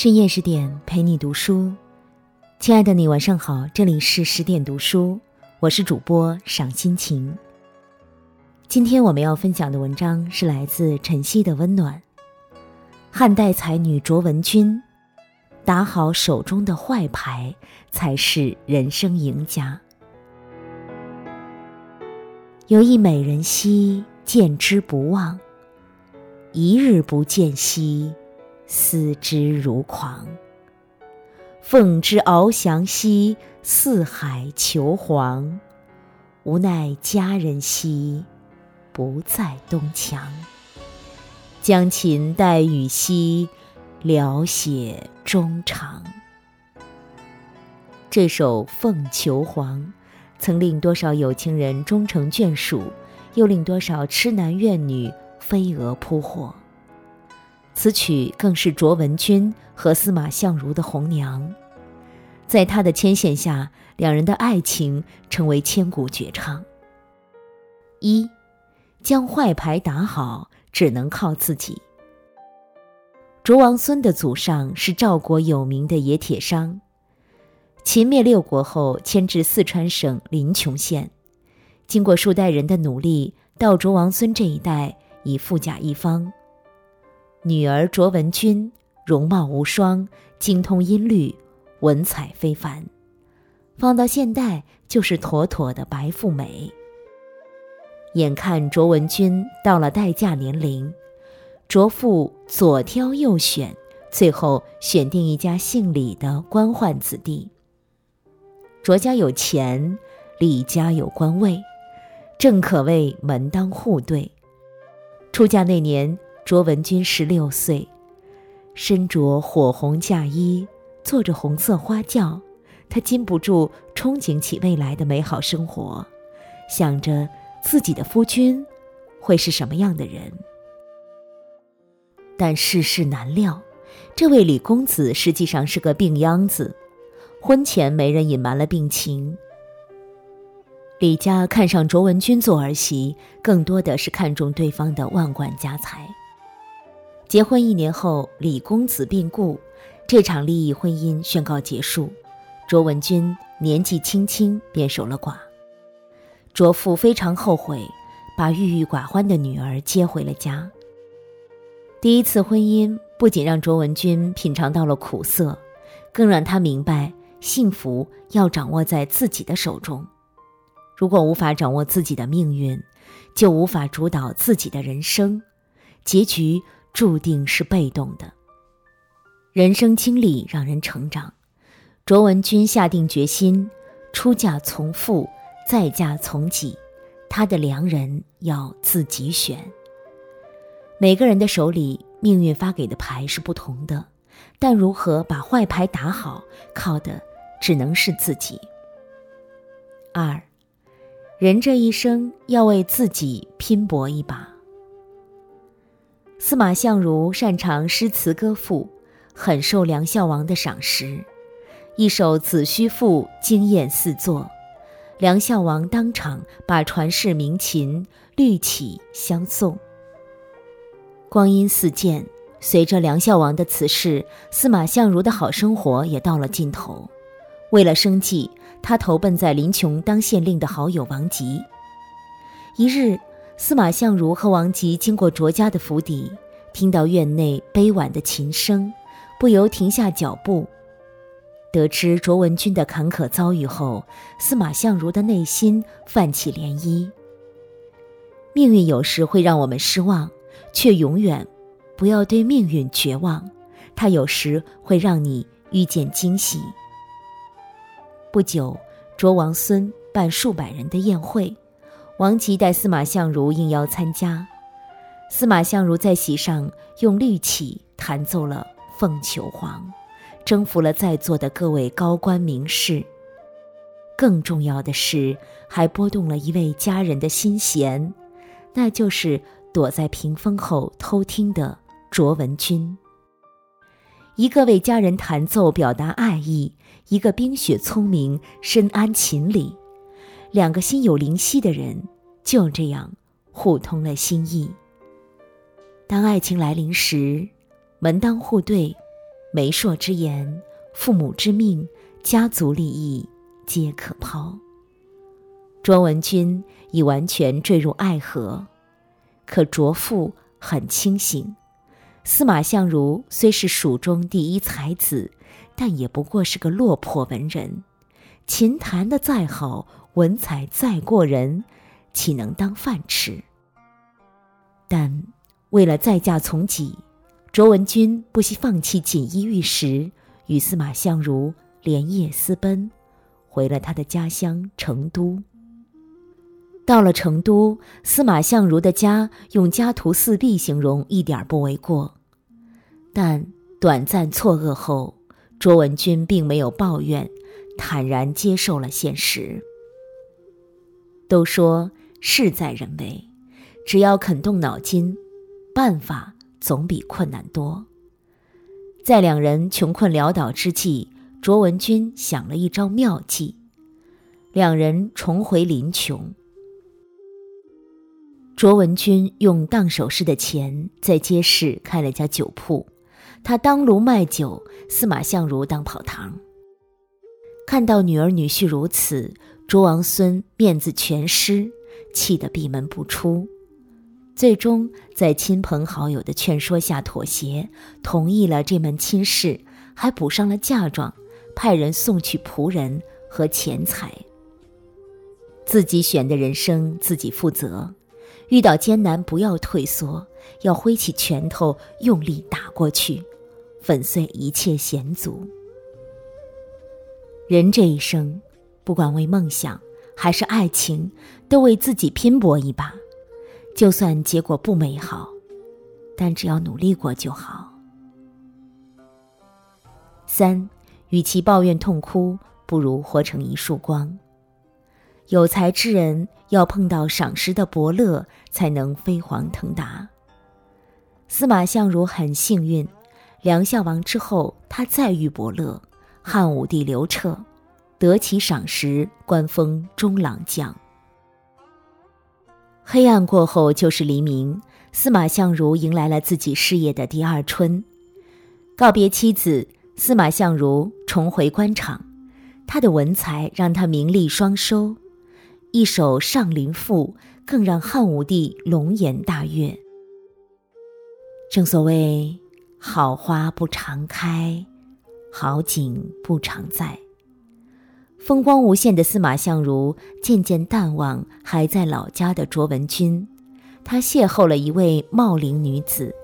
深夜十点陪你读书，亲爱的你晚上好，这里是十点读书，我是主播赏心情。今天我们要分享的文章是来自晨曦的温暖。汉代才女卓文君，打好手中的坏牌，才是人生赢家。有一美人兮，见之不忘；一日不见兮。思之如狂。凤之翱翔兮，四海求凰。无奈佳人兮，不在东墙。将琴代雨兮，聊写衷肠。这首《凤求凰》，曾令多少有情人终成眷属，又令多少痴男怨女飞蛾扑火。此曲更是卓文君和司马相如的红娘，在他的牵线下，两人的爱情成为千古绝唱。一，将坏牌打好，只能靠自己。卓王孙的祖上是赵国有名的冶铁商，秦灭六国后迁至四川省临邛县，经过数代人的努力，到卓王孙这一代已富甲一方。女儿卓文君容貌无双，精通音律，文采非凡，放到现代就是妥妥的白富美。眼看卓文君到了待嫁年龄，卓父左挑右选，最后选定一家姓李的官宦子弟。卓家有钱，李家有官位，正可谓门当户对。出嫁那年。卓文君十六岁，身着火红嫁衣，坐着红色花轿，她禁不住憧憬起未来的美好生活，想着自己的夫君会是什么样的人。但世事难料，这位李公子实际上是个病秧子，婚前没人隐瞒了病情。李家看上卓文君做儿媳，更多的是看重对方的万贯家财。结婚一年后，李公子病故，这场利益婚姻宣告结束。卓文君年纪轻轻便守了寡，卓父非常后悔，把郁郁寡欢的女儿接回了家。第一次婚姻不仅让卓文君品尝到了苦涩，更让她明白幸福要掌握在自己的手中。如果无法掌握自己的命运，就无法主导自己的人生，结局。注定是被动的。人生经历让人成长。卓文君下定决心，出嫁从父，再嫁从己。她的良人要自己选。每个人的手里，命运发给的牌是不同的，但如何把坏牌打好，靠的只能是自己。二，人这一生要为自己拼搏一把。司马相如擅长诗词歌赋，很受梁孝王的赏识。一首《子虚赋》惊艳四座，梁孝王当场把传世名琴绿绮相送。光阴似箭，随着梁孝王的辞世，司马相如的好生活也到了尽头。为了生计，他投奔在临邛当县令的好友王吉。一日。司马相如和王吉经过卓家的府邸，听到院内悲婉的琴声，不由停下脚步。得知卓文君的坎坷遭遇后，司马相如的内心泛起涟漪。命运有时会让我们失望，却永远不要对命运绝望。它有时会让你遇见惊喜。不久，卓王孙办数百人的宴会。王吉带司马相如应邀参加，司马相如在席上用绿绮弹奏了《凤求凰》，征服了在座的各位高官名士。更重要的是，还拨动了一位佳人的心弦，那就是躲在屏风后偷听的卓文君。一个为佳人弹奏表达爱意，一个冰雪聪明深谙琴理。两个心有灵犀的人，就这样互通了心意。当爱情来临时，门当户对媒妁之言、父母之命、家族利益，皆可抛。卓文君已完全坠入爱河，可卓父很清醒。司马相如虽是蜀中第一才子，但也不过是个落魄文人。琴弹得再好，文采再过人，岂能当饭吃？但为了再嫁从己，卓文君不惜放弃锦衣玉食，与司马相如连夜私奔，回了他的家乡成都。到了成都，司马相如的家用家徒四壁形容一点不为过。但短暂错愕后，卓文君并没有抱怨，坦然接受了现实。都说事在人为，只要肯动脑筋，办法总比困难多。在两人穷困潦倒之际，卓文君想了一招妙计，两人重回临邛。卓文君用当首饰的钱在街市开了家酒铺，他当炉卖酒，司马相如当跑堂。看到女儿女婿如此，卓王孙面子全失，气得闭门不出。最终在亲朋好友的劝说下妥协，同意了这门亲事，还补上了嫁妆，派人送去仆人和钱财。自己选的人生，自己负责。遇到艰难，不要退缩，要挥起拳头，用力打过去，粉碎一切险阻。人这一生，不管为梦想还是爱情，都为自己拼搏一把。就算结果不美好，但只要努力过就好。三，与其抱怨痛哭，不如活成一束光。有才之人要碰到赏识的伯乐，才能飞黄腾达。司马相如很幸运，梁孝王之后，他再遇伯乐，汉武帝刘彻，得其赏识，官封中郎将。黑暗过后就是黎明，司马相如迎来了自己事业的第二春。告别妻子，司马相如重回官场，他的文才让他名利双收。一首《上林赋》更让汉武帝龙颜大悦。正所谓“好花不常开，好景不常在”。风光无限的司马相如渐渐淡忘还在老家的卓文君，他邂逅了一位茂龄女子，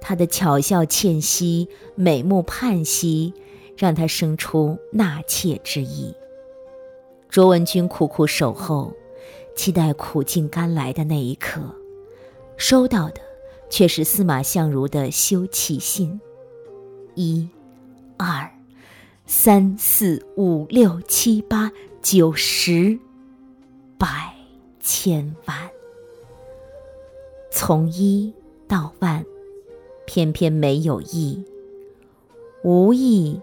她的巧笑倩兮、美目盼兮，让他生出纳妾之意。卓文君苦苦守候，期待苦尽甘来的那一刻，收到的却是司马相如的休憩信。一、二、三、四、五、六、七、八、九、十、百、千万，从一到万，偏偏没有意，无意，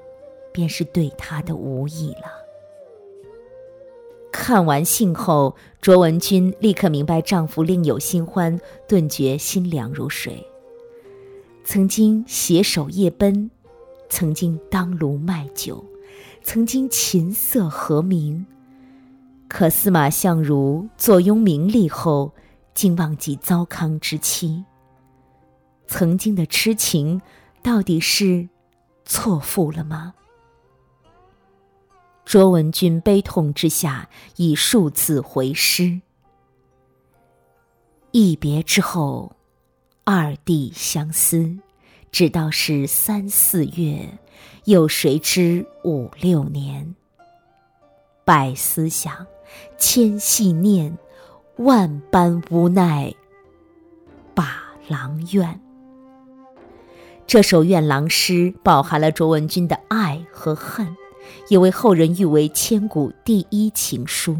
便是对他的无意了。看完信后，卓文君立刻明白丈夫另有新欢，顿觉心凉如水。曾经携手夜奔，曾经当炉卖酒，曾经琴瑟和鸣。可司马相如坐拥名利后，竟忘记糟糠之妻。曾经的痴情，到底是错付了吗？卓文君悲痛之下，已数次回师。一别之后，二地相思，直到是三四月，又谁知五六年？百思想，千系念，万般无奈，把郎怨。这首怨郎诗饱含了卓文君的爱和恨。也为后人誉为千古第一情书。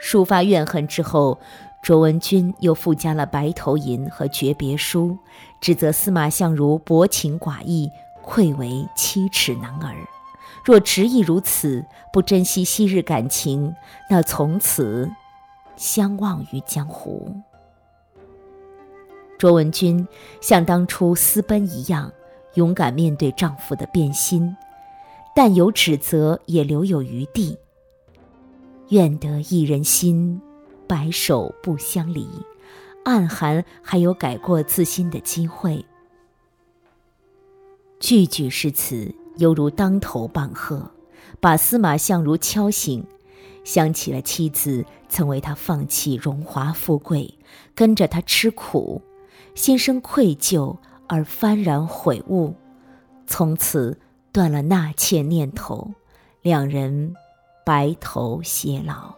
抒发怨恨之后，卓文君又附加了《白头吟》和诀别书，指责司马相如薄情寡义，愧为七尺男儿。若执意如此，不珍惜昔日感情，那从此相忘于江湖。卓文君像当初私奔一样。勇敢面对丈夫的变心，但有指责也留有余地。愿得一人心，白首不相离。暗含还有改过自新的机会。句句诗词犹如当头棒喝，把司马相如敲醒，想起了妻子曾为他放弃荣华富贵，跟着他吃苦，心生愧疚而幡然悔悟，从此断了纳妾念头，两人白头偕老。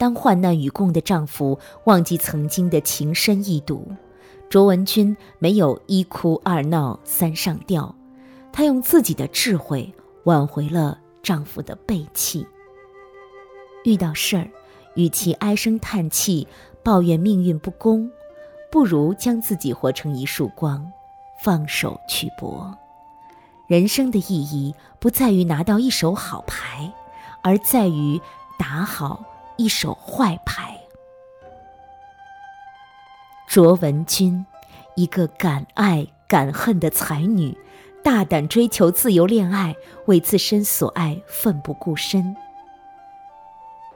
当患难与共的丈夫忘记曾经的情深意笃，卓文君没有一哭二闹三上吊，她用自己的智慧挽回了丈夫的背弃。遇到事儿，与其唉声叹气抱怨命运不公，不如将自己活成一束光，放手去搏。人生的意义不在于拿到一手好牌，而在于打好。一手坏牌。卓文君，一个敢爱敢恨的才女，大胆追求自由恋爱，为自身所爱奋不顾身。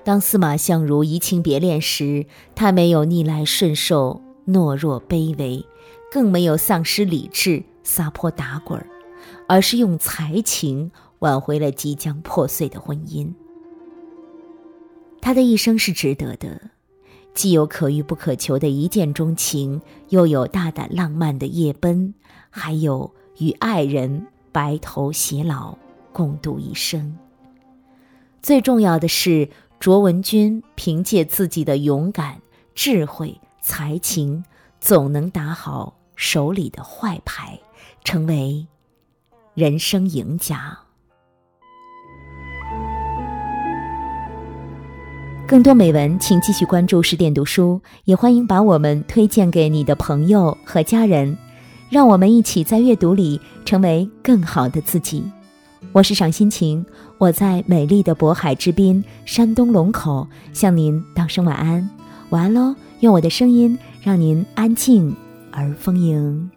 当司马相如移情别恋时，她没有逆来顺受、懦弱卑微，更没有丧失理智、撒泼打滚，而是用才情挽回了即将破碎的婚姻。他的一生是值得的，既有可遇不可求的一见钟情，又有大胆浪漫的夜奔，还有与爱人白头偕老，共度一生。最重要的是，卓文君凭借自己的勇敢、智慧、才情，总能打好手里的坏牌，成为人生赢家。更多美文，请继续关注十点读书，也欢迎把我们推荐给你的朋友和家人，让我们一起在阅读里成为更好的自己。我是赏心情，我在美丽的渤海之滨山东龙口向您道声晚安，晚安喽！用我的声音让您安静而丰盈。